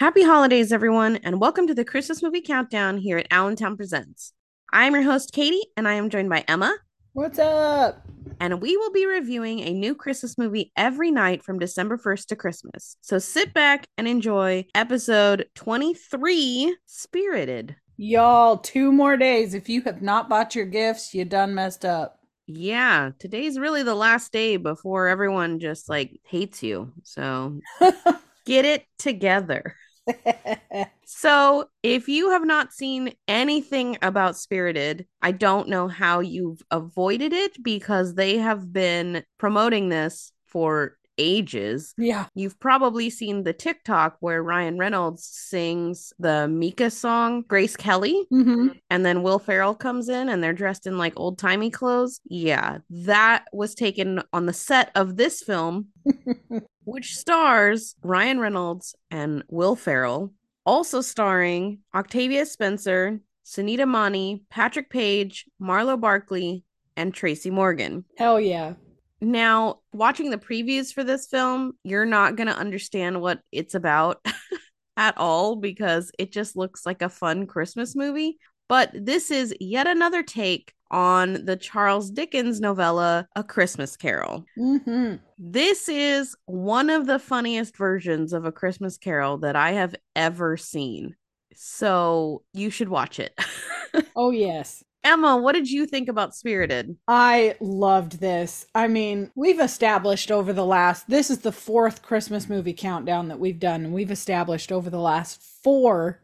Happy holidays, everyone, and welcome to the Christmas movie countdown here at Allentown Presents. I'm your host, Katie, and I am joined by Emma. What's up? And we will be reviewing a new Christmas movie every night from December 1st to Christmas. So sit back and enjoy episode 23 Spirited. Y'all, two more days. If you have not bought your gifts, you done messed up. Yeah, today's really the last day before everyone just like hates you. So get it together. So, if you have not seen anything about Spirited, I don't know how you've avoided it because they have been promoting this for ages. yeah. You've probably seen the TikTok where Ryan Reynolds sings the Mika song, Grace Kelly, Mm-hmm. and then Will Ferrell comes in and they're dressed in like old timey clothes. Yeah, that was taken on the set of this film, which stars Ryan Reynolds and Will Ferrell, also starring Octavia Spencer, Sunita Mani, Patrick Page, Marlow Barkley, and Tracy Morgan. Hell yeah. Now, watching the previews for this film, you're not going to understand what it's about at all because it just looks like a fun Christmas movie. But this is yet another take on the Charles Dickens novella, A Christmas Carol. Mm-hmm. This is one of the funniest versions of A Christmas Carol that I have ever seen. So you should watch it. Oh, yes. Emma, what did you think about Spirited? I loved this. I mean, we've established over the last, this is the fourth Christmas movie countdown that we've done. And we've established over the last four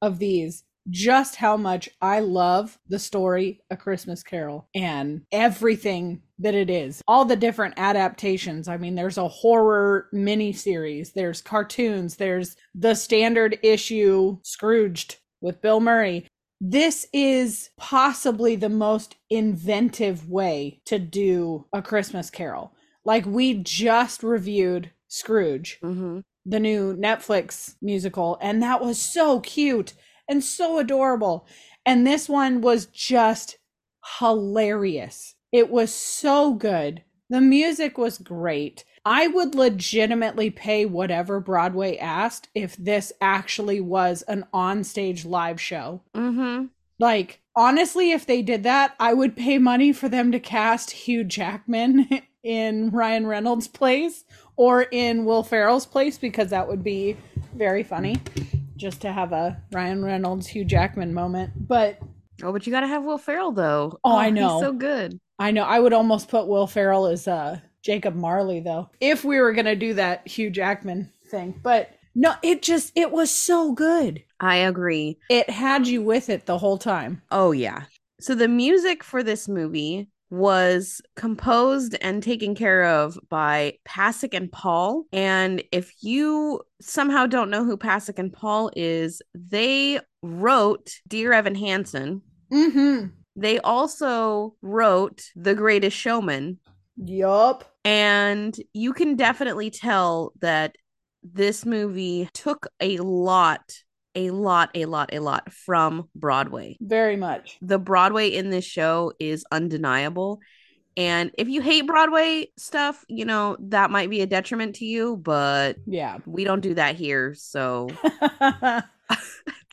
of these just how much I love the story A Christmas Carol and everything that it is. All the different adaptations. I mean, there's a horror mini series, there's cartoons, there's the standard issue Scrooged with Bill Murray. This is possibly the most inventive way to do a Christmas Carol. Like we just reviewed Scrooge, Mm-hmm. the new Netflix musical, and that was so cute and so adorable. And this one was just hilarious. It was so good. The music was great. I would legitimately pay whatever Broadway asked if this actually was an onstage live show. Mm-hmm. Like, honestly, if they did that, I would pay money for them to cast Hugh Jackman in Ryan Reynolds' place or in Will Ferrell's place because that would be very funny just to have a Ryan Reynolds Hugh Jackman moment. But Oh, but you gotta have Will Ferrell though. Oh, I know. He's so good. I know I would almost put Will Ferrell as uh Jacob Marley though. If we were going to do that Hugh Jackman thing. But no, it just it was so good. I agree. It had you with it the whole time. Oh yeah. So the music for this movie was composed and taken care of by Pasek and Paul. And if you somehow don't know who Pasek and Paul is, they wrote Dear Evan Hansen. Mhm. They also wrote The Greatest Showman. Yup. And you can definitely tell that this movie took a lot, a lot, a lot, a lot from Broadway. Very much. The Broadway in this show is undeniable. And if you hate Broadway stuff, you know, that might be a detriment to you, but Yeah. we don't do that here. So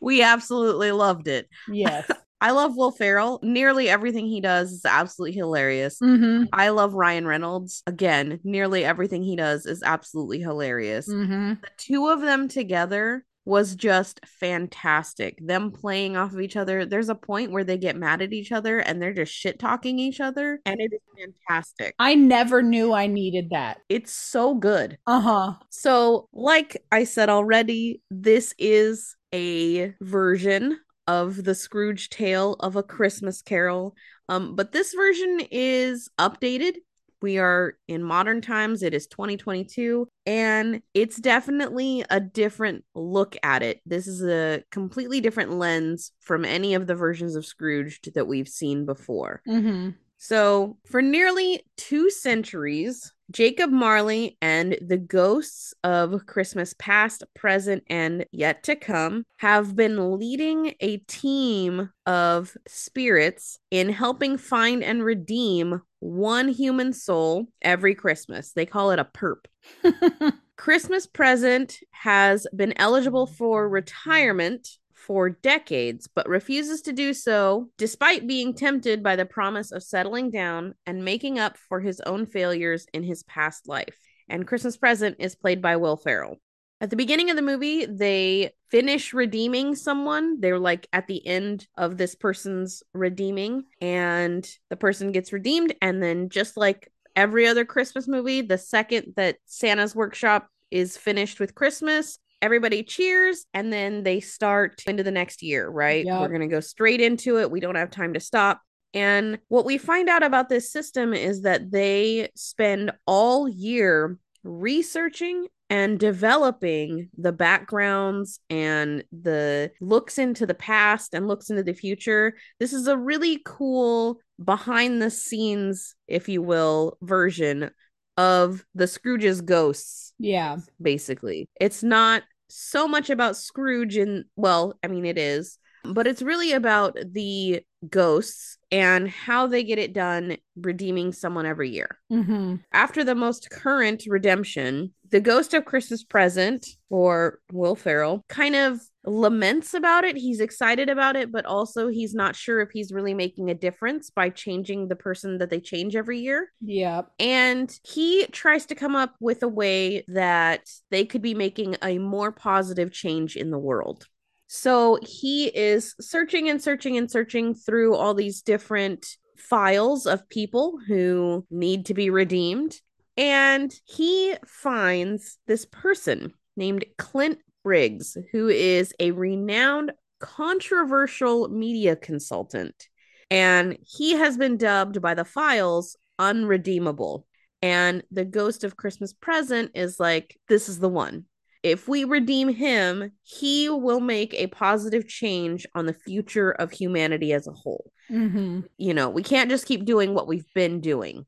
we absolutely loved it. yes. I love Will Ferrell. Nearly everything he does is absolutely hilarious. Mm-hmm. I love Ryan Reynolds. Again, nearly everything he does is absolutely hilarious. Mm-hmm. The two of them together was just fantastic. Them playing off of each other. There's a point where they get mad at each other and they're just shit talking each other, and it is fantastic. I never knew I needed that. It's so good. Uh-huh. So, like I said already, this is a version of the Scrooge tale of a Christmas carol. Um, but this version is updated. We are in modern times. It is 2022, and it's definitely a different look at it. This is a completely different lens from any of the versions of Scrooge that we've seen before. Mm-hmm. So, for nearly two centuries, Jacob Marley and the ghosts of Christmas past, present, and yet to come have been leading a team of spirits in helping find and redeem one human soul every Christmas. They call it a perp. Christmas Present has been eligible for retirement for decades, but refuses to do so despite being tempted by the promise of settling down and making up for his own failures in his past life. And Christmas Present is played by Will Ferrell. At the beginning of the movie, they finish redeeming someone. They're like at the end of this person's redeeming, and the person gets redeemed. And then, just like every other Christmas movie, the second that Santa's workshop is finished with Christmas, everybody cheers and then they start into the next year, right? Yep. We're going to go straight into it. We don't have time to stop. And what we find out about this system is that they spend all year researching and developing the backgrounds and the looks into the past and looks into the future. This is a really cool behind the scenes, if you will, version of the Scrooge's ghosts, Yeah. basically. It's not so much about Scrooge and well, I mean it is, but it's really about the ghosts and how they get it done redeeming someone every year. Mm-hmm. After the most current redemption, the ghost of Christmas present, or Will Ferrell, kind of laments about it. He's excited about it, but also he's not sure if he's really making a difference by changing the person that they change every year. Yeah. And he tries to come up with a way that they could be making a more positive change in the world. So he is searching and searching and searching through all these different files of people who need to be redeemed. And he finds this person named Clint Briggs, who is a renowned controversial media consultant. And he has been dubbed by the files unredeemable. And the ghost of Christmas present is like, this is the one. If we redeem him, he will make a positive change on the future of humanity as a whole. Mm-hmm. You know, we can't just keep doing what we've been doing.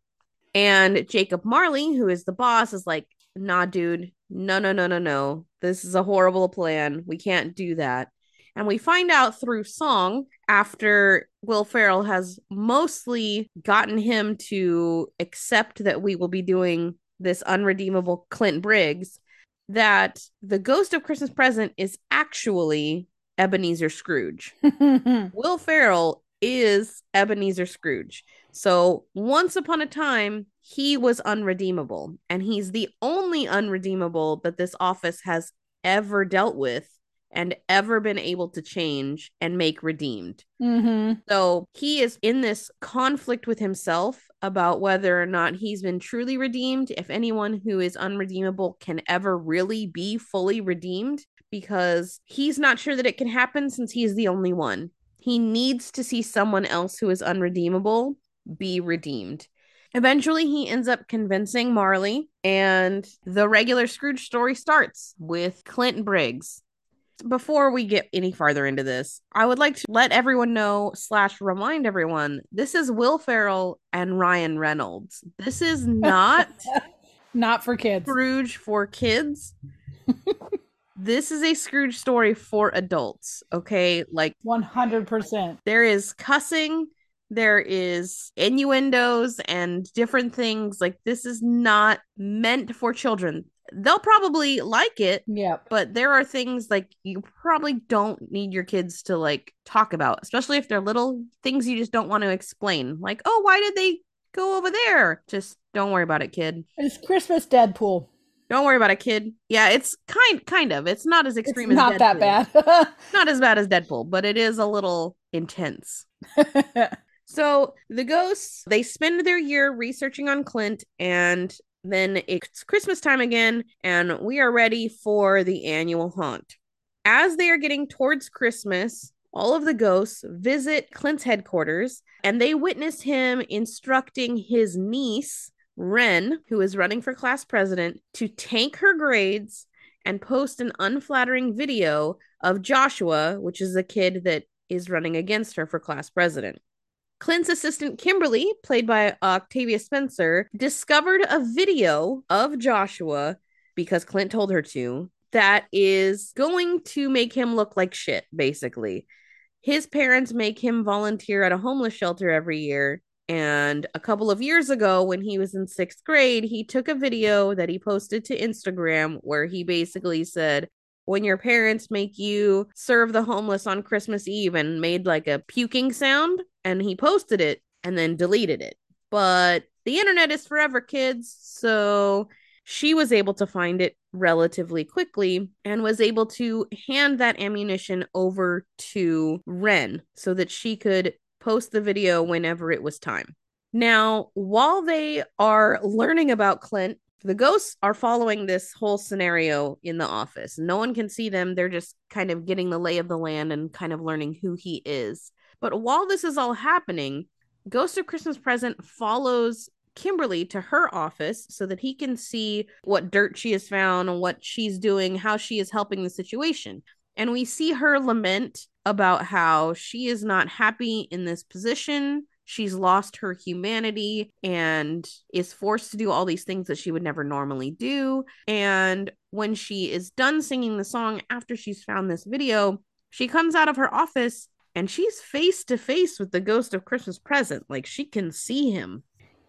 And Jacob Marley, who is the boss, is like, nah, dude, no, no, no, no, no. This is a horrible plan. We can't do that. And we find out through song after Will Ferrell has mostly gotten him to accept that we will be doing this unredeemable Clint Briggs that the ghost of Christmas present is actually Ebenezer Scrooge. Will Ferrell is Ebenezer Scrooge. So once upon a time, he was unredeemable, and he's the only unredeemable that this office has ever dealt with and ever been able to change and make redeemed. mm-hmm. So he is in this conflict with himself about whether or not he's been truly redeemed, if anyone who is unredeemable can ever really be fully redeemed, because he's not sure that it can happen since he's the only one. He needs to see someone else who is unredeemable be redeemed. Eventually, he ends up convincing Marley, and the regular Scrooge story starts with Clint Briggs. Before we get any farther into this, I would like to let everyone know slash remind everyone this is Will Ferrell and Ryan Reynolds. This is not Not for kids. Scrooge for kids. this is a Scrooge story for adults. Okay, like 100%. there is cussing there is innuendos and different things like this is not meant for children. They'll probably like it Yep. but there are things like you probably don't need your kids to like talk about especially if they're little things you just don't want to explain. Like oh why did they go over there? Just don't worry about it kid. It's Christmas Deadpool. don't worry about it kid. Yeah it's kind kind of. It's not as It's extreme as not that bad. not as bad as deadpool but it is a little intense So the ghosts, they spend their year researching on Clint, and then it's Christmas time again, and we are ready for the annual haunt. As they are getting towards Christmas, all of the ghosts visit Clint's headquarters and they witness him instructing his niece, Wren, who is running for class president, to tank her grades and post an unflattering video of Joshua, which is a kid that is running against her for class president. Clint's assistant Kimberly, played by Octavia Spencer, discovered a video of Joshua because Clint told her to that is going to make him look like shit, basically. His parents make him volunteer at a homeless shelter every year, And a couple of years ago, when he was in sixth grade, he took a video that he posted to Instagram where he basically said, when your parents make you serve the homeless on Christmas Eve and made like a puking sound. And he posted it and then deleted it. But the internet is forever, kids. So she was able to find it relatively quickly and was able to hand that ammunition over to Wren so that she could post the video whenever it was time. Now, while they are learning about Clint, the ghosts are following this whole scenario in the office. No one can see them. They're just kind of getting the lay of the land and kind of learning who he is. But while this is all happening, Ghost of Christmas Present follows Kimberly to her office so that he can see what dirt she has found, and what she's doing, how she is helping the situation. And we see her lament about how she is not happy in this position. She's lost her humanity and is forced to do all these things that she would never normally do. And when she is done singing the song after she's found this video, she comes out of her office and she's face to face with the ghost of Christmas present. Like she can see him.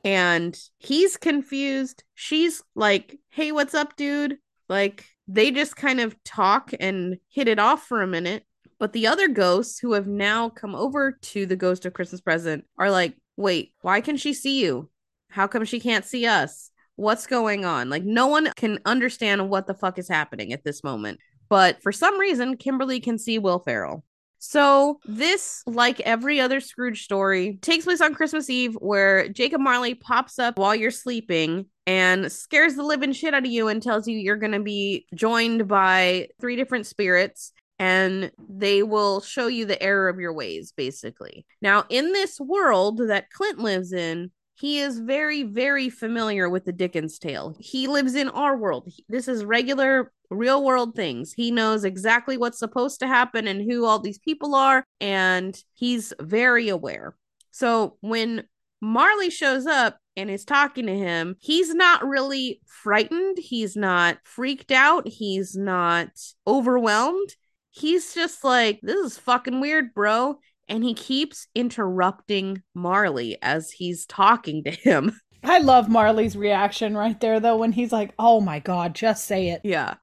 And he's confused. She's like, hey, what's up, dude? Like, they just kind of talk and hit it off for a minute. But the other ghosts who have now come over to the ghost of Christmas present are like, wait, why can she see you? How come she can't see us? What's going on? Like, no one can understand what the fuck is happening at this moment. But for some reason, Kimberly can see Will Ferrell. So, this, like every other Scrooge story, takes place on Christmas Eve where Jacob Marley pops up while you're sleeping and scares the living shit out of you and tells you you're going to be joined by three different spirits and they will show you the error of your ways, basically. Now, in this world that Clint lives in, he is very, very familiar with the Dickens tale. He lives in our world. This is regular real world things. He knows exactly what's supposed to happen and who all these people are, and he's very aware. So when Marley shows up and is talking to him, he's not really frightened. He's not freaked out. He's not overwhelmed. He's just like, this is fucking weird, bro. And he keeps interrupting Marley as he's talking to him. I love Marley's reaction right there, though, when he's like, oh my God, just say it. Yeah.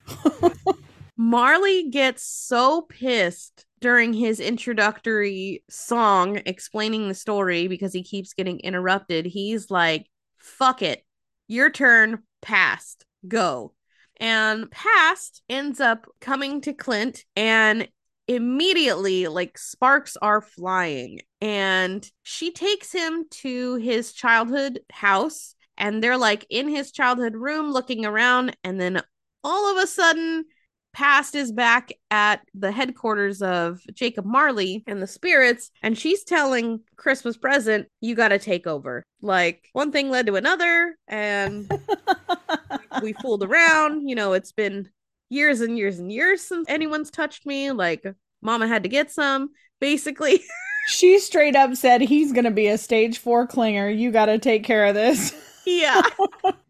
Marley gets so pissed during his introductory song explaining the story because he keeps getting interrupted. He's like, fuck it. Your turn. Past. Go. And Past ends up coming to Clint and immediately like sparks are flying. And she takes him to his childhood house and they're like in his childhood room looking around. And then all of a sudden past is back at the headquarters of Jacob Marley and the spirits, and she's telling Christmas present, you got to take over. Like one thing led to another, and we fooled around. You know, it's been years and years and years since anyone's touched me. Like, mama had to get some, basically. she straight up said he's going to be a stage four clinger. You got to take care of this. yeah.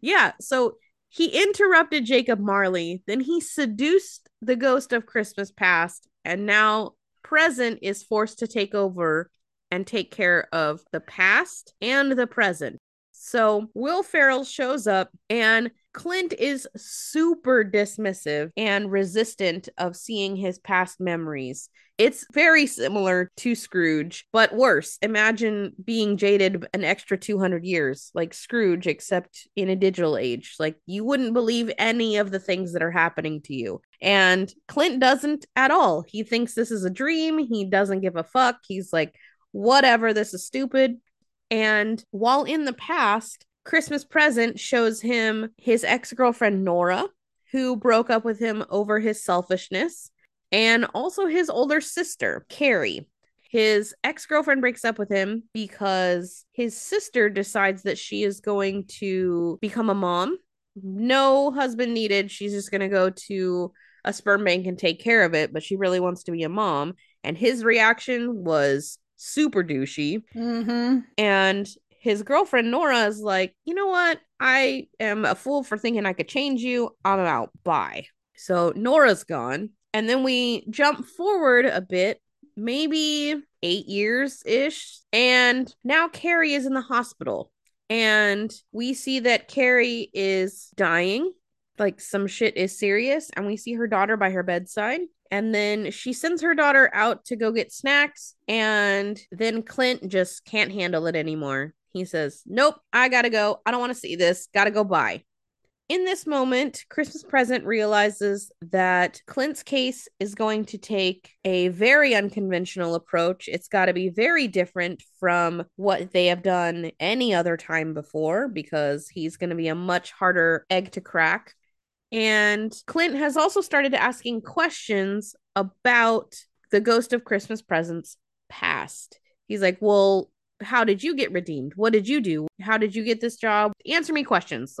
Yeah. So he interrupted Jacob Marley, then he seduced the ghost of Christmas past, and now present is forced to take over and take care of the past and the present. So Will Ferrell shows up and Clint is super dismissive and resistant of seeing his past memories. It's very similar to Scrooge, but worse. Imagine being jaded an extra 200 years, like Scrooge, except in a digital age. Like, you wouldn't believe any of the things that are happening to you. And Clint doesn't at all. He thinks this is a dream. He doesn't give a fuck. He's like, whatever, this is stupid. And while in the past, Christmas present shows him his ex girlfriend, Nora, who broke up with him over his selfishness, and also his older sister, Carrie. His ex girlfriend breaks up with him because his sister decides that she is going to become a mom. No husband needed. She's just going to go to a sperm bank and take care of it, but she really wants to be a mom. And his reaction was super douchey. Mm-hmm. And his girlfriend Nora is like, you know what? I am a fool for thinking I could change you. I'm out. Bye. So Nora's gone. And then we jump forward a bit, maybe eight years ish. And now Carrie is in the hospital. And we see that Carrie is dying. Like some shit is serious. And we see her daughter by her bedside. And then she sends her daughter out to go get snacks. And then Clint just can't handle it anymore. He says, Nope, I gotta go. I don't want to see this. Gotta go by. In this moment, Christmas Present realizes that Clint's case is going to take a very unconventional approach. It's got to be very different from what they have done any other time before because he's going to be a much harder egg to crack. And Clint has also started asking questions about the ghost of Christmas Present's past. He's like, Well, how did you get redeemed? What did you do? How did you get this job? Answer me questions.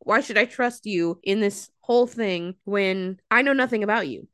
Why should I trust you in this whole thing when I know nothing about you?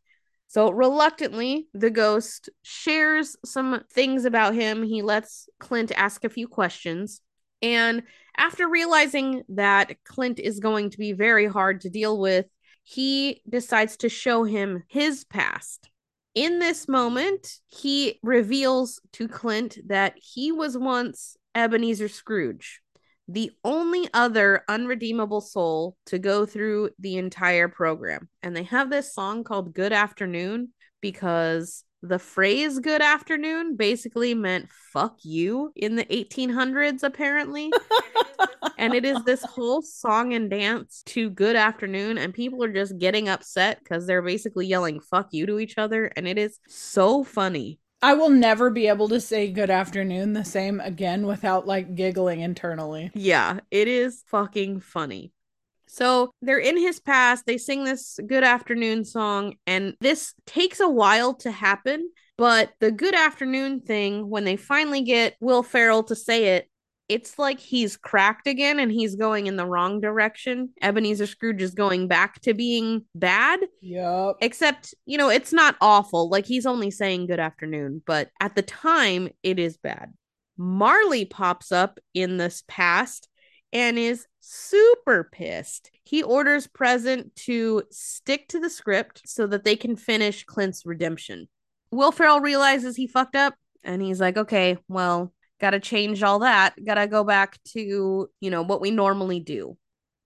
So reluctantly, the ghost shares some things about him. He lets Clint ask a few questions. And after realizing that Clint is going to be very hard to deal with, he decides to show him his past. In this moment, he reveals to Clint that he was once Ebenezer Scrooge the only other unredeemable soul to go through the entire program. And they have this song called Good Afternoon because the phrase good afternoon basically meant fuck you in the 1800s, apparently. and it is this whole song and dance to good afternoon, and people are just getting upset because they're basically yelling fuck you to each other. And it is so funny. I will never be able to say good afternoon the same again without like giggling internally. Yeah, it is fucking funny. So they're in his past, they sing this good afternoon song, and this takes a while to happen. But the good afternoon thing, when they finally get Will Ferrell to say it, it's like he's cracked again and he's going in the wrong direction. Ebenezer Scrooge is going back to being bad. Yep. Except, you know, it's not awful. Like he's only saying good afternoon, but at the time, it is bad. Marley pops up in this past and is super pissed. He orders Present to stick to the script so that they can finish Clint's redemption. Will Ferrell realizes he fucked up and he's like, okay, well, Got to change all that. Got to go back to, you know, what we normally do.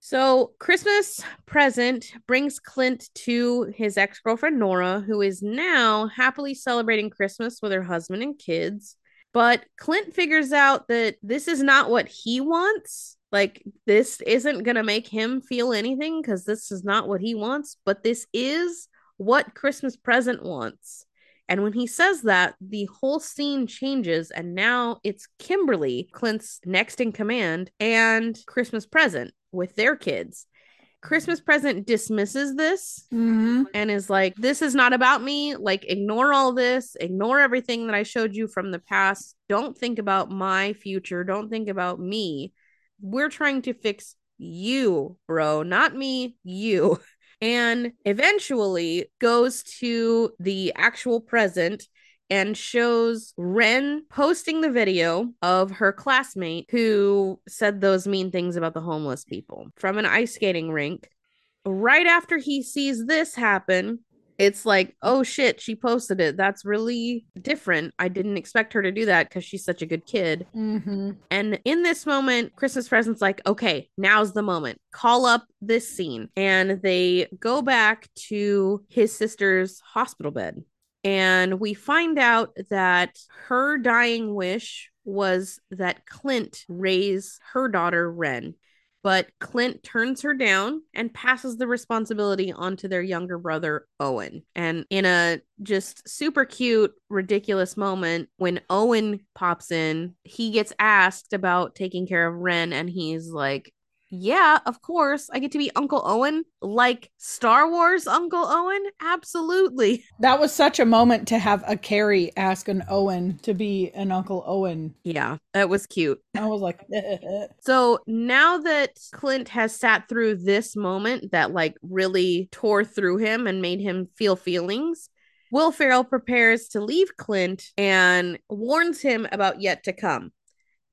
So, Christmas present brings Clint to his ex girlfriend, Nora, who is now happily celebrating Christmas with her husband and kids. But Clint figures out that this is not what he wants. Like, this isn't going to make him feel anything because this is not what he wants, but this is what Christmas present wants. And when he says that, the whole scene changes, and now it's Kimberly, Clint's next in command, and Christmas Present with their kids. Christmas Present dismisses this mm-hmm. and is like, This is not about me. Like, ignore all this, ignore everything that I showed you from the past. Don't think about my future. Don't think about me. We're trying to fix you, bro, not me, you. and eventually goes to the actual present and shows Wren posting the video of her classmate who said those mean things about the homeless people from an ice skating rink. Right after he sees this happen, it's like, oh shit, she posted it. That's really different. I didn't expect her to do that because she's such a good kid. Mm-hmm. And in this moment, Christmas Present's like, okay, now's the moment. Call up this scene. And they go back to his sister's hospital bed. And we find out that her dying wish was that Clint raise her daughter, Wren but Clint turns her down and passes the responsibility onto their younger brother, Owen. And in a just super cute, ridiculous moment, when Owen pops in, he gets asked about taking care of Wren, and he's like, yeah, of course. I get to be Uncle Owen, like Star Wars Uncle Owen. Absolutely. That was such a moment to have a Carrie ask an Owen to be an Uncle Owen. Yeah, that was cute. I was like, so now that Clint has sat through this moment that like really tore through him and made him feel feelings, Will Ferrell prepares to leave Clint and warns him about yet to come.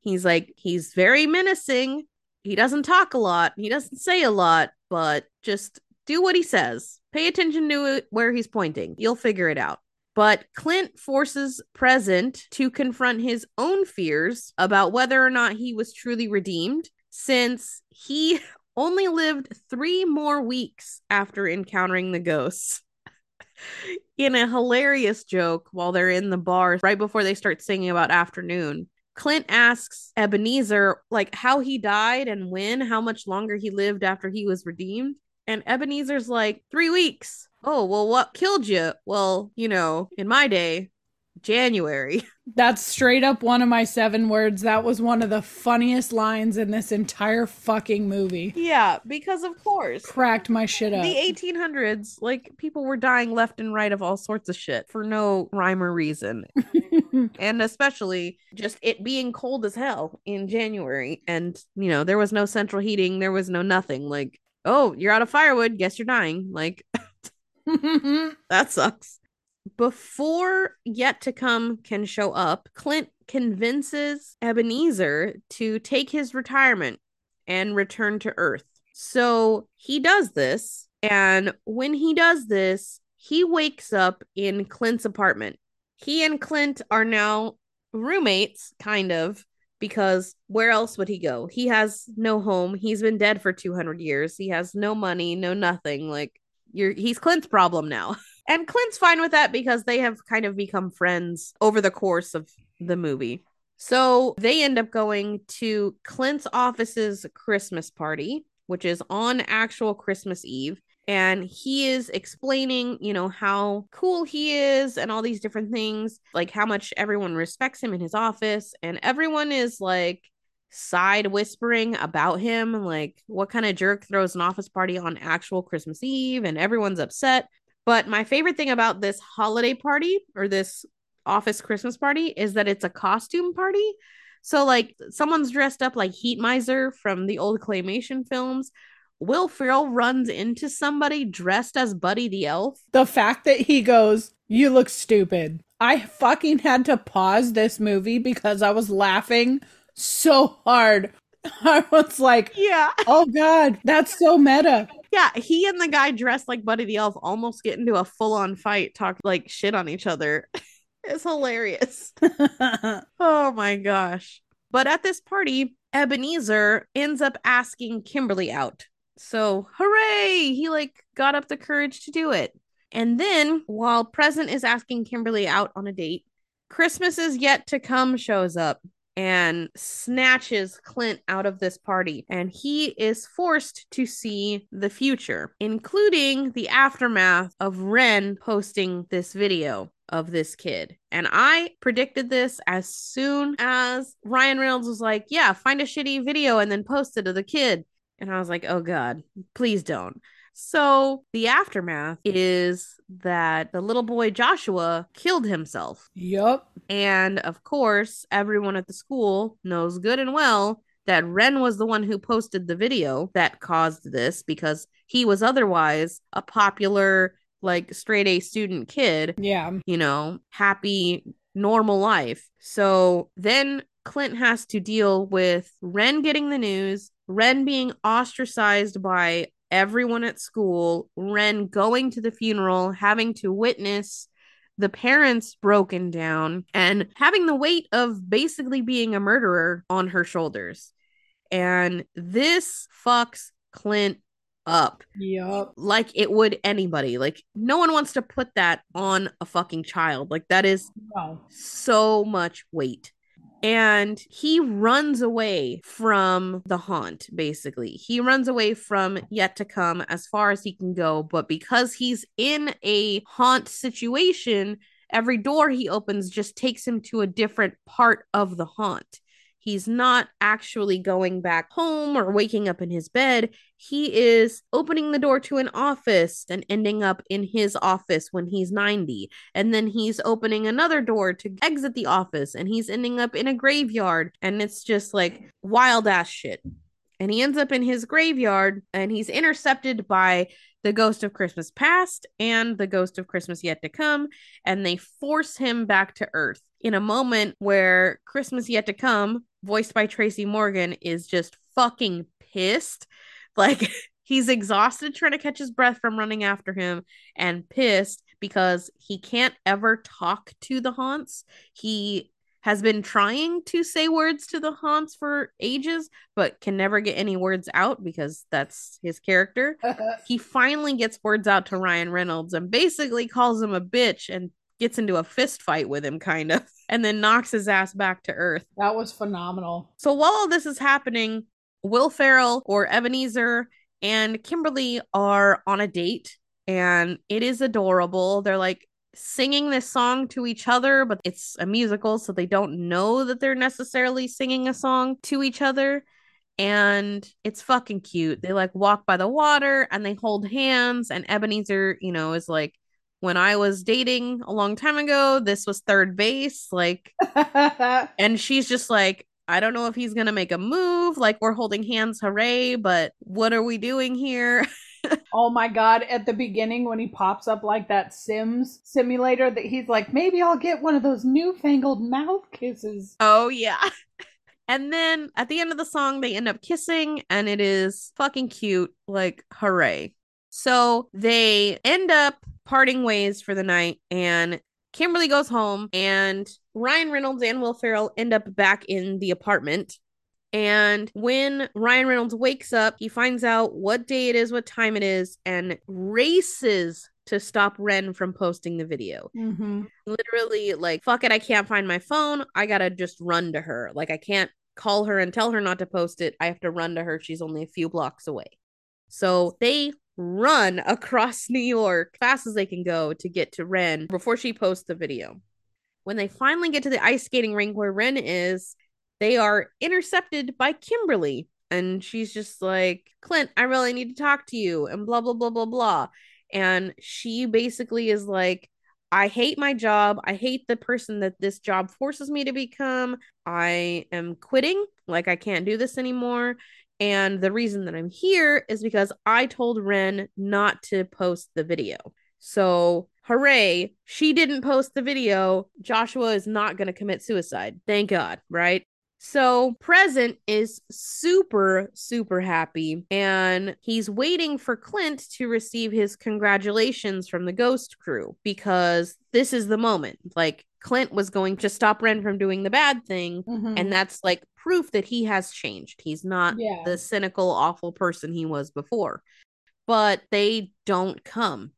He's like, he's very menacing he doesn't talk a lot, he doesn't say a lot, but just do what he says. Pay attention to where he's pointing. You'll figure it out. But Clint forces Present to confront his own fears about whether or not he was truly redeemed, since he only lived three more weeks after encountering the ghosts. in a hilarious joke while they're in the bar right before they start singing about afternoon. Clint asks Ebenezer like how he died and when, how much longer he lived after he was redeemed. And Ebenezer's like, three weeks. Oh, well, what killed you? Well, you know, in my day, January. That's straight up one of my seven words. That was one of the funniest lines in this entire fucking movie. Yeah, because of course. Cracked my shit up. The 1800s, like people were dying left and right of all sorts of shit for no rhyme or reason. and especially just it being cold as hell in January. And, you know, there was no central heating, there was no nothing. Like, oh, you're out of firewood. Guess you're dying. Like, that sucks. Before Yet to Come can show up, Clint convinces Ebenezer to take his retirement and return to Earth. So he does this. And when he does this, he wakes up in Clint's apartment. He and Clint are now roommates, kind of, because where else would he go? He has no home. He's been dead for 200 years. He has no money, no nothing. Like, you're he's Clint's problem now. And Clint's fine with that because they have kind of become friends over the course of the movie. So they end up going to Clint's office's Christmas party, which is on actual Christmas Eve. And he is explaining, you know, how cool he is and all these different things, like how much everyone respects him in his office. And everyone is like side whispering about him, like what kind of jerk throws an office party on actual Christmas Eve. And everyone's upset. But my favorite thing about this holiday party or this office Christmas party is that it's a costume party. So like someone's dressed up like Heat Miser from the old claymation films. Will Ferrell runs into somebody dressed as Buddy the Elf. The fact that he goes, "You look stupid." I fucking had to pause this movie because I was laughing so hard. I was like, "Yeah. Oh god, that's so meta." Yeah, he and the guy dressed like Buddy the Elf almost get into a full on fight, talk like shit on each other. it's hilarious. oh my gosh. But at this party, Ebenezer ends up asking Kimberly out. So, hooray! He like got up the courage to do it. And then, while Present is asking Kimberly out on a date, Christmas is yet to come shows up and snatches Clint out of this party. And he is forced to see the future, including the aftermath of Wren posting this video of this kid. And I predicted this as soon as Ryan Reynolds was like, Yeah, find a shitty video and then post it to the kid. And I was like, Oh God, please don't. So the aftermath is that the little boy Joshua killed himself. Yup. And of course, everyone at the school knows good and well that Wren was the one who posted the video that caused this because he was otherwise a popular, like, straight A student kid. Yeah. You know, happy, normal life. So then Clint has to deal with Wren getting the news, Wren being ostracized by everyone at school, Wren going to the funeral, having to witness the parents broken down, and having the weight of basically being a murderer on her shoulders. And this fucks Clint up. Yep. Like it would anybody. Like no one wants to put that on a fucking child. Like that is so much weight and he runs away from the haunt basically he runs away from yet to come as far as he can go but because he's in a haunt situation every door he opens just takes him to a different part of the haunt He's not actually going back home or waking up in his bed. He is opening the door to an office and ending up in his office when he's 90. And then he's opening another door to exit the office and he's ending up in a graveyard. And it's just like wild ass shit. And he ends up in his graveyard and he's intercepted by the ghost of Christmas past and the ghost of Christmas yet to come. And they force him back to Earth in a moment where Christmas yet to come voiced by Tracy Morgan, is just fucking pissed. Like he's exhausted trying to catch his breath from running after him and pissed because he can't ever talk to the haunts. He has been trying to say words to the haunts for ages, but can never get any words out because that's his character. he finally gets words out to Ryan Reynolds and basically calls him a bitch and gets into a fist fight with him, kind of, and then knocks his ass back to earth. That was phenomenal. So while all this is happening, Will Ferrell or Ebenezer and Kimberly are on a date, and it is adorable. They're like singing this song to each other, but it's a musical, so they don't know that they're necessarily singing a song to each other. And it's fucking cute. They like walk by the water and they hold hands. And Ebenezer, you know, is like, when I was dating a long time ago, this was third base. Like, and she's just like, I don't know if he's gonna make a move. Like, we're holding hands, hooray! But what are we doing here? oh my god! At the beginning, when he pops up like that Sims simulator, that he's like, maybe I'll get one of those newfangled mouth kisses. Oh yeah. And then at the end of the song, they end up kissing, and it is fucking cute. Like, hooray. So they end up parting ways for the night, and Kimberly goes home, and Ryan Reynolds and Will Ferrell end up back in the apartment. And when Ryan Reynolds wakes up, he finds out what day it is, what time it is, and races to stop Wren from posting the video. Mm-hmm. Literally, like, fuck it, I can't find my phone. I gotta just run to her. Like, I can't call her and tell her not to post it. I have to run to her. She's only a few blocks away. So they run across New York fast as they can go to get to Wren before she posts the video. When they finally get to the ice skating rink where Wren is, they are intercepted by Kimberly. And she's just like, Clint, I really need to talk to you, and blah, blah, blah, blah, blah. And she basically is like, I hate my job. I hate the person that this job forces me to become. I am quitting. Like, I can't do this anymore. And the reason that I'm here is because I told Wren not to post the video. So hooray, she didn't post the video. Joshua is not going to commit suicide. Thank God, right? So present is super, super happy, and he's waiting for Clint to receive his congratulations from the ghost crew because this is the moment. Like, Clint was going to stop Wren from doing the bad thing, Mhm. and that's like proof that he has changed. He's not Yeah. the cynical, awful person he was before. But they don't come.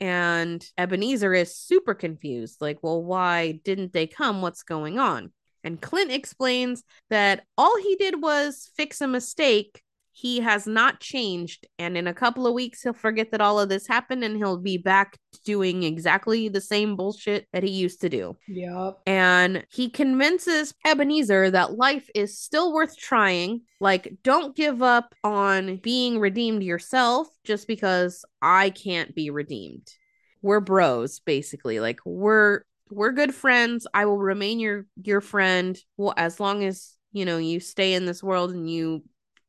And Ebenezer is super confused. Like, well, why didn't they come? What's going on? And Clint explains that all he did was fix a mistake. He has not changed. And in a couple of weeks, he'll forget that all of this happened and he'll be back doing exactly the same bullshit that he used to do. Yep. And he convinces Ebenezer that life is still worth trying. Like, don't give up on being redeemed yourself just because I can't be redeemed. We're bros, basically. Like, we're we're good friends. I will remain your your friend well, as long as you know you stay in this world and you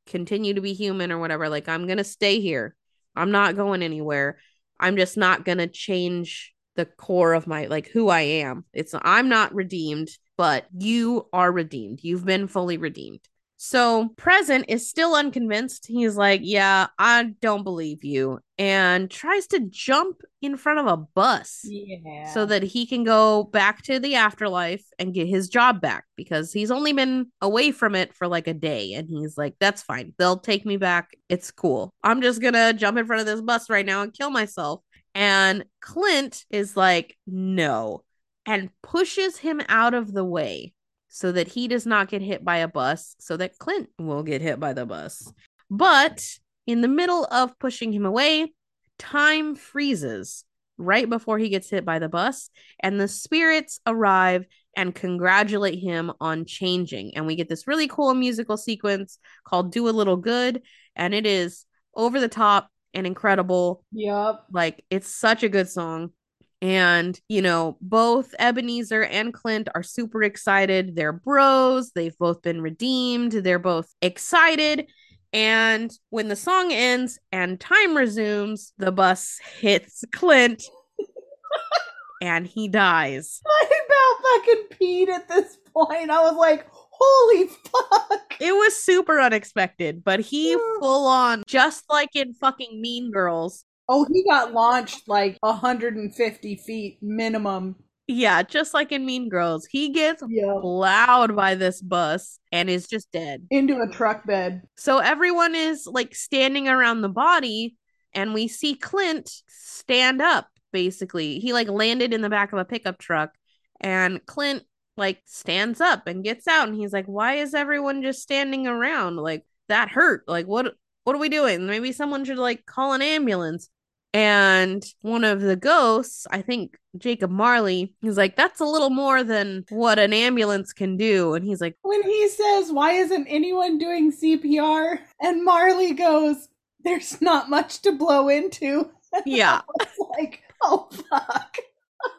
continue to be human or whatever. Like, I'm gonna stay here. I'm not going anywhere. I'm just not gonna change the core of my like who I am. It's I'm not redeemed, but you are redeemed. You've been fully redeemed. So present is still unconvinced. He's like, Yeah, I don't believe you, and tries to jump in front of a bus Yeah. so that he can go back to the afterlife and get his job back because he's only been away from it for like a day and he's like that's fine. They'll take me back. It's cool. I'm just gonna jump in front of this bus right now and kill myself. And clint is like no and pushes him out of the way so that he does not get hit by a bus so that clint will get hit by the bus but in the middle of pushing him away time freezes right before he gets hit by the bus, and the spirits arrive and congratulate him on changing. And we get this really cool musical sequence called Do a Little Good, and it is over the top and incredible. Yep. Like, it's such a good song. And, you know, both Ebenezer and Clint are super excited. They're bros. They've both been redeemed. They're both excited. And when the song ends and time resumes, the bus hits Clint and he dies. I about fucking peed at this point. I was like, holy fuck. It was super unexpected, but he full on, just like in fucking Mean Girls, Oh, he got launched like 150 feet minimum. Yeah, just like in Mean Girls, he gets Yeah. plowed by this bus and is just dead. Into a truck bed. So everyone is like standing around the body, and we see Clint stand up basically. He like landed in the back of a pickup truck, and Clint like stands up and gets out, and he's like, Why is everyone just standing around? Like, that hurt. Like, what? What are we doing? Maybe someone should like call an ambulance. And one of the ghosts, I think Jacob Marley, he's like, That's a little more than what an ambulance can do. And he's like, When he says, Why isn't anyone doing CPR? And Marley goes, There's not much to blow into. Yeah. Like, oh fuck.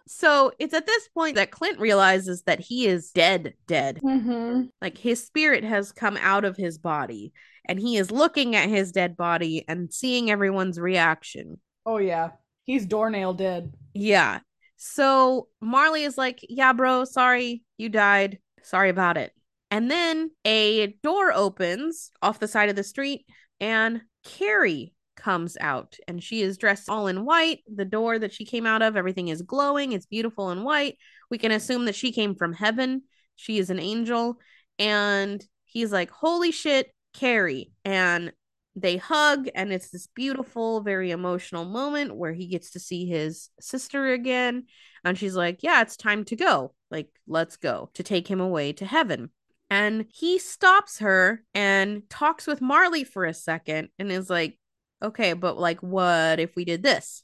So it's at this point that Clint realizes that he is dead, dead. Mm-hmm. Like his spirit has come out of his body and he is looking at his dead body and seeing everyone's reaction. Oh yeah. He's doornail dead. Yeah. So Marley is like, Yeah, bro, sorry, you died. Sorry about it. And then a door opens off the side of the street and Carrie comes out and she is dressed all in white. The door that she came out of, everything is glowing, it's beautiful and white. We can assume that she came from heaven. She is an angel. And he's like, Holy shit, Carrie. And they hug, and it's this beautiful, very emotional moment where he gets to see his sister again. And she's like, Yeah, it's time to go. Like, let's go to take him away to heaven. And he stops her and talks with Marley for a second and is like, Okay, but like, what if we did this?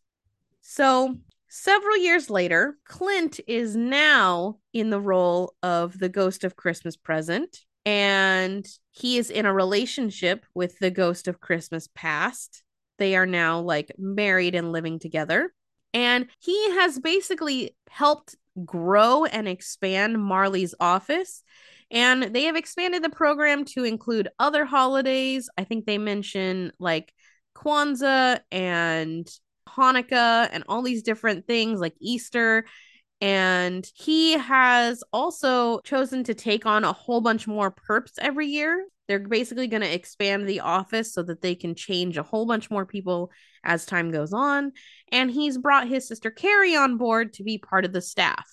So, several years later, Clint is now in the role of the ghost of Christmas present and he is in a relationship with the ghost of Christmas past. They are now like married and living together. And he has basically helped grow and expand Marley's office. And they have expanded the program to include other holidays. I think they mention like Kwanzaa and Hanukkah and all these different things like Easter. And he has also chosen to take on a whole bunch more perps every year. They're basically going to expand the office so that they can change a whole bunch more people as time goes on. And he's brought his sister Carrie on board to be part of the staff.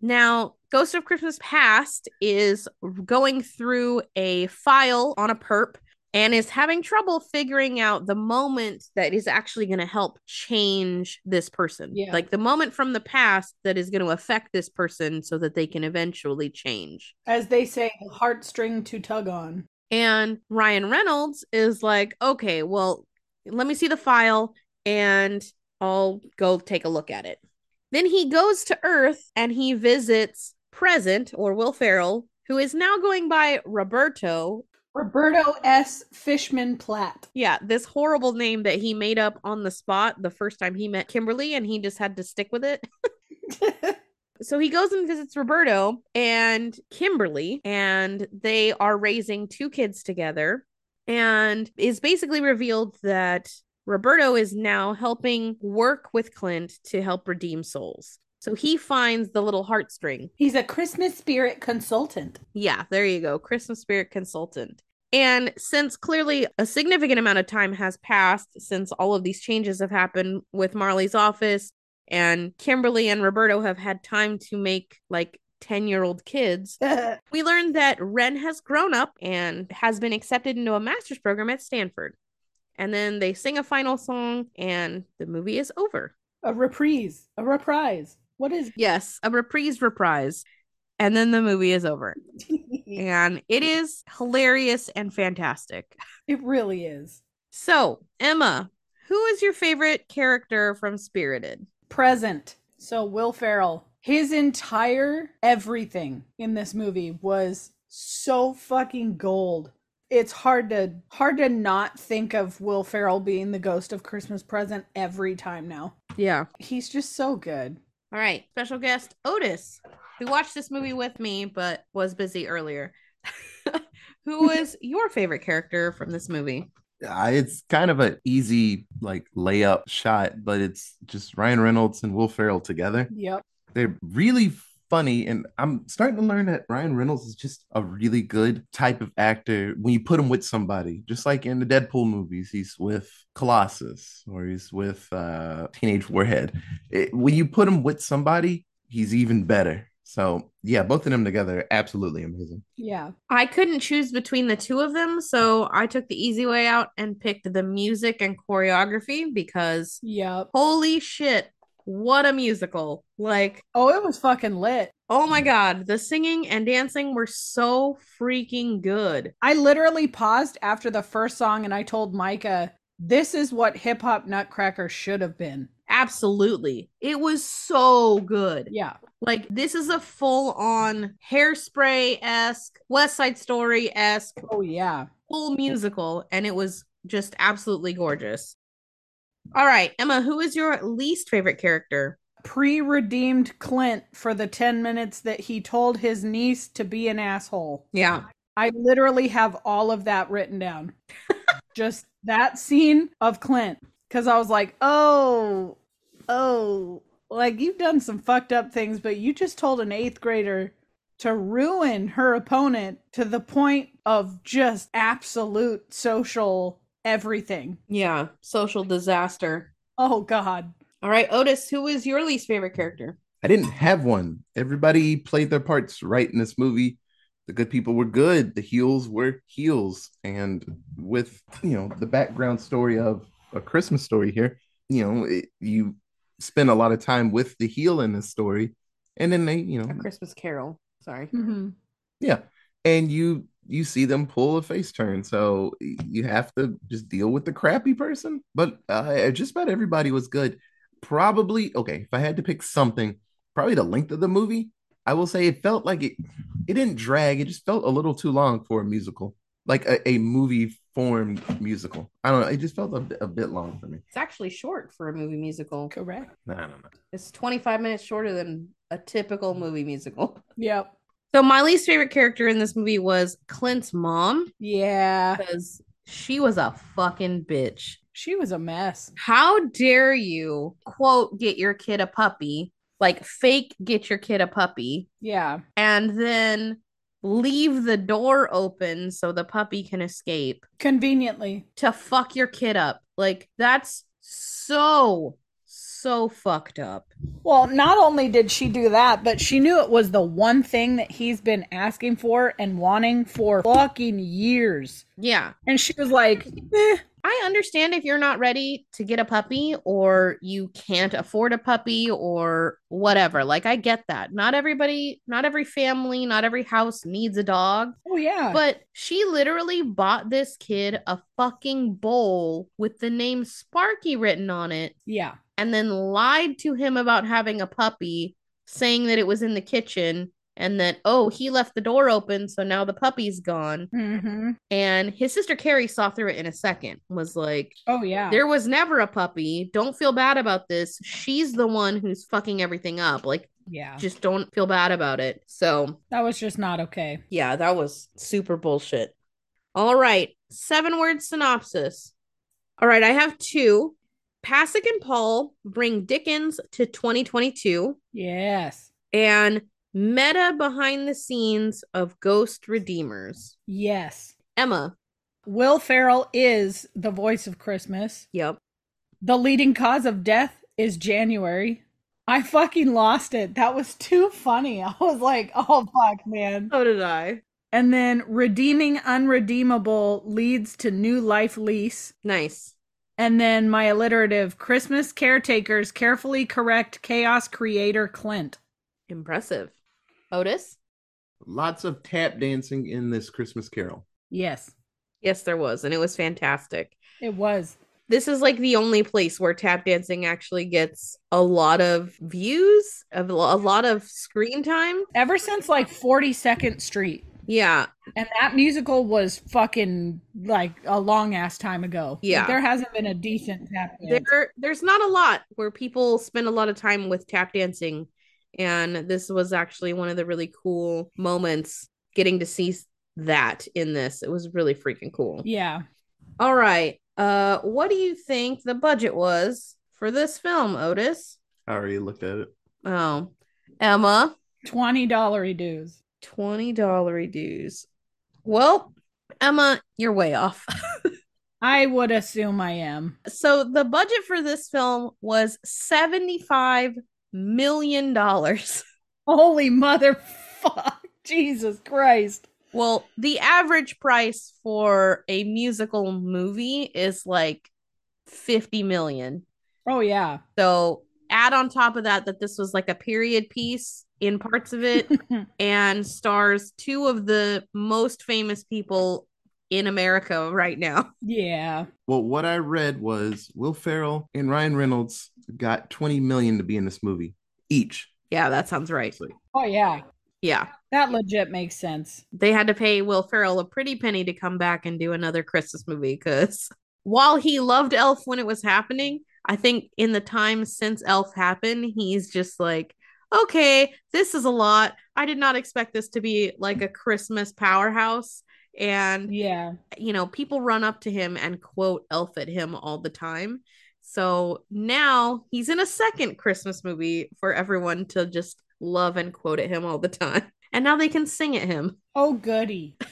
Now, Ghost of Christmas Past is going through a file on a perp and is having trouble figuring out the moment that is actually going to help change this person. Yeah. Like the moment from the past that is going to affect this person so that they can eventually change. As they say, the heartstring to tug on. And Ryan Reynolds is like, okay, well, let me see the file and I'll go take a look at it. Then he goes to Earth and he visits Present or Will Ferrell, who is now going by Roberto. Roberto S. Fishman Platt. Yeah, this horrible name that he made up on the spot the first time he met Kimberly and he just had to stick with it. So he goes and visits Roberto and Kimberly, and they are raising two kids together. And is basically revealed that Roberto is now helping work with Clint to help redeem souls. So he finds the little heartstring. He's a Christmas spirit consultant. Yeah, there you go. Christmas spirit consultant. And since clearly a significant amount of time has passed since all of these changes have happened with Marley's office, and Kimberly and Roberto have had time to make like 10 year old kids, we learned that Wren has grown up and has been accepted into a master's program at Stanford. And then they sing a final song, and the movie is over. a reprise. A reprise. What is Yes, a reprise reprise. And then the movie is over. And it is hilarious and fantastic. it really is. So, Emma, who is your favorite character from Spirited? Present. So Will Ferrell, his entire everything in this movie was so fucking gold. It's hard to hard to not think of Will Ferrell being the ghost of Christmas present every time now. Yeah. He's just so good. All right. Special guest Otis, who watched this movie with me but was busy earlier. who was your favorite character from this movie? Uh, it's kind of an easy like layup shot, but it's just Ryan Reynolds and Will Ferrell together. Yep. They're really funny. And I'm starting to learn that Ryan Reynolds is just a really good type of actor when you put him with somebody, just like in the Deadpool movies, he's with Colossus or he's with uh, Teenage Warhead. It, when you put him with somebody, he's even better. So yeah, both of them together, absolutely amazing. Yeah. I couldn't choose between the two of them, so I took the easy way out and picked the music and choreography because yeah, holy shit, what a musical. Like, Oh, it was fucking lit. oh my god, the singing and dancing were so freaking good. I literally paused after the first song and I told Micah, this is what hip hop nutcracker should have been. Absolutely. It was so good. Yeah. Like, this is a full on hairspray esque, West Side Story esque, Oh, yeah. full musical, and it was just absolutely gorgeous. All right, Emma, who is your least favorite character? Pre redeemed Clint for the 10 minutes that he told his niece to be an asshole. Yeah. I literally have all of that written down. Just that scene of Clint. Because I was like, oh, oh, like you've done some fucked up things, but you just told an eighth grader to ruin her opponent to the point of just absolute social everything. Yeah. Social disaster. Oh, God. All right, Otis, who is your least favorite character? I didn't have one. Everybody played their parts right in this movie. The good people were good. The heels were heels. And with, you know, the background story of a Christmas story here, you know, it, you spend a lot of time with the heel in this story. And then they, you know, A Christmas Carol. Sorry. Mm-hmm. yeah. And you you see them pull a face turn. So you have to just deal with the crappy person. But uh, just about everybody was good. Probably okay. If I had to pick something, probably the length of the movie. I will say it felt like it. It didn't drag. It just felt a little too long for a musical, like a, a movie formed musical. I don't know. It just felt a, bit- a bit long for me. It's actually short for a movie musical. Correct. I don't know. It's 25 minutes shorter than a typical movie musical. Yep. So my least favorite character in this movie was Clint's mom Yeah. because she was a fucking bitch. She was a mess. How dare you quote get your kid a puppy, like fake get your kid a puppy, Yeah. and then leave the door open so the puppy can escape Conveniently. to fuck your kid up. Like that's so so fucked up. Well, not only did she do that, but she knew it was the one thing that he's been asking for and wanting for fucking years. Yeah. And she was like, eh, I understand if you're not ready to get a puppy or you can't afford a puppy or whatever. Like, I get that. Not everybody, not every family, not every house needs a dog. oh yeah. But she literally bought this kid a fucking bowl with the name Sparky written on it yeah. and then lied to him about having a puppy, saying that it was in the kitchen and that, oh, he left the door open. So now the puppy's gone. Mm-hmm. And his sister Carrie saw through it in a second, was like, Oh yeah. there was never a puppy. Don't feel bad about this. She's the one who's fucking everything up. Like, yeah. just don't feel bad about it. So, That was just not okay. yeah, that was super bullshit. All right, seven word synopsis. All right, I have two. Pasek and Paul bring Dickens to 2022 Yes. and meta behind the scenes of Ghost Redeemers. Yes. Emma. Will Ferrell is the voice of Christmas. Yep. The leading cause of death is January. I fucking lost it. That was too funny. I was like, oh fuck, man. So did I. And then redeeming unredeemable leads to new life lease. Nice. And then my alliterative Christmas caretakers carefully correct chaos creator Clint. Impressive. Otis? Lots of tap dancing in this Christmas Carol. Yes, Yes, there was, and it was fantastic. it was. This is like the only place where tap dancing actually gets a lot of views, of a lot of screen time. Ever since like 42nd Street. Yeah, And that musical was fucking like a long ass time ago. Like, Yeah. there hasn't been a decent tap dance. there there's not a lot where people spend a lot of time with tap dancing, and this was actually one of the really cool moments getting to see that in this. It was really freaking cool. Yeah. All right. Uh what do you think the budget was for this film, Otis? I already looked at it. Oh. Emma. Twenty dollar dues. $20 dues. Well, Emma, you're way off. I would assume I am. so the budget for this film was $75 million. dollars. Holy motherfuck. Jesus Christ. Well, the average price for a musical movie is like 50 million. Oh yeah. So add on top of that that this was like a period piece in parts of it and stars two of the most famous people in America right now. yeah. Well, what I read was Will Ferrell and Ryan Reynolds got 20 million to be in this movie each. Yeah, that sounds right. Oh yeah. Yeah. That legit makes sense. They had to pay Will Ferrell a pretty penny to come back and do another Christmas movie because while he loved Elf when it was happening, I think in the time since Elf happened, he's just like, okay, this is a lot. I did not expect this to be like a Christmas powerhouse. And, Yeah. you know, people run up to him and quote Elf at him all the time. So now he's in a second Christmas movie for everyone to just love and quote at him all the time. And now they can sing at him. Oh goody.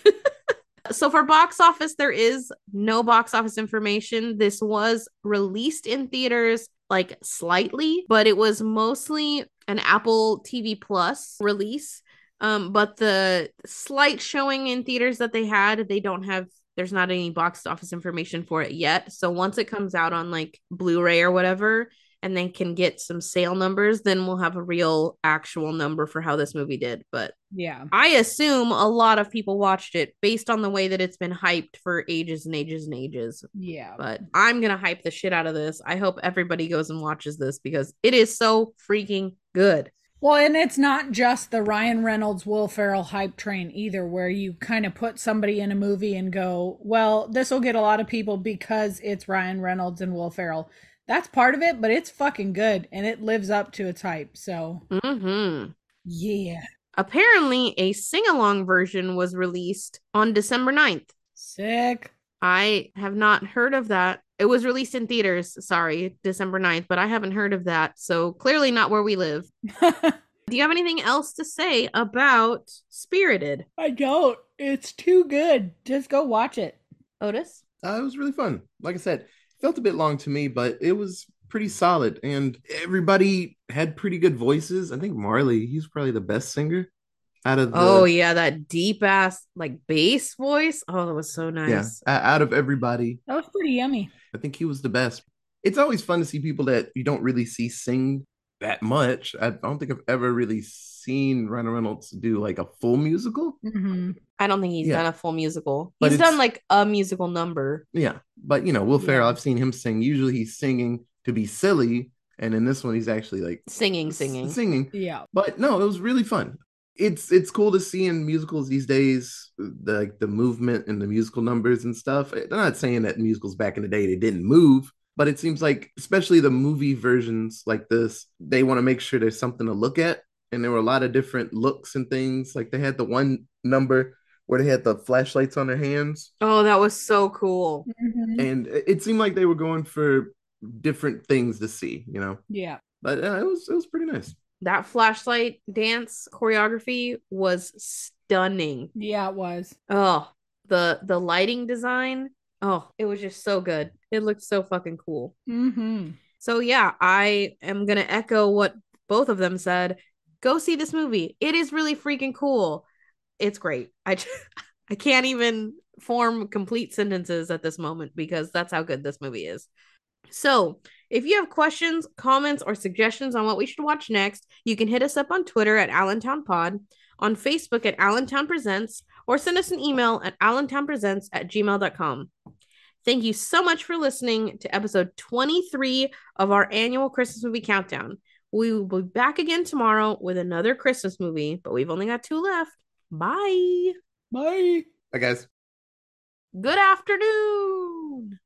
So for box office, there is no box office information. This was released in theaters like slightly, but it was mostly an Apple TV Plus release. Um, but the slight showing in theaters that they had, they don't have there's not any box office information for it yet. So once it comes out on like Blu-ray or whatever, and then can get some sale numbers, then we'll have a real actual number for how this movie did. But Yeah. I assume a lot of people watched it based on the way that it's been hyped for ages and ages and ages. Yeah. But I'm gonna hype the shit out of this. I hope everybody goes and watches this because it is so freaking good. Well, and it's not just the Ryan Reynolds, Will Ferrell hype train either, where you kind of put somebody in a movie and go, well, this will get a lot of people because it's Ryan Reynolds and Will Ferrell. That's part of it, but it's fucking good and it lives up to its hype. So, mm-hmm. yeah. Apparently, a sing along version was released on December 9th. Sick. I have not heard of that. It was released in theaters, sorry, December 9th, but I haven't heard of that. So clearly not where we live. Do you have anything else to say about Spirited? I don't. It's too good. Just go watch it. Otis? Uh, it was really fun. Like I said, felt a bit long to me, but it was pretty solid. And everybody had pretty good voices. I think Marley, he's probably the best singer out of the, Oh yeah, that deep ass like bass voice. Oh, that was so nice. o- out of everybody. That was pretty yummy. I think he was the best. It's always fun to see people that you don't really see sing that much. I don't think I've ever really seen Ryan Reynolds do like a full musical. hmm I don't think he's Yeah. done a full musical. But He's done like a musical number. Yeah, but you know, Will Ferrell, Yeah. I've seen him sing. Usually he's singing to be silly, and in this one he's actually like Singing, singing. singing. Yeah. But no, it was really fun. It's it's cool to see in musicals these days, the, like the movement and the musical numbers and stuff. I'm not saying that musicals back in the day they didn't move, but it seems like especially the movie versions like this, they want to make sure there's something to look at. And there were a lot of different looks and things. Like they had the one number where they had the flashlights on their hands, Oh, that was so cool. Mhm. and it it seemed like they were going for different things to see, you know. Yeah. But uh, it was it was pretty nice. That flashlight dance choreography was stunning. Yeah, it was. Oh, the the lighting design. Oh, it was just so good. It looked so fucking cool. hmm So yeah, I am gonna echo what both of them said. Go see this movie. It is really freaking cool. It's great. I I can't even form complete sentences at this moment because that's how good this movie is. So, if you have questions, comments, or suggestions on what we should watch next, you can hit us up on Twitter at Allentown Pod, on Facebook at Allentown Presents, or send us an email at allentownpresents at gmail.com. Thank you so much for listening to episode 23 of our annual Christmas movie countdown. We will be back again tomorrow with another Christmas movie, but we've only got two left. Bye. Bye. Bye guys. Good afternoon.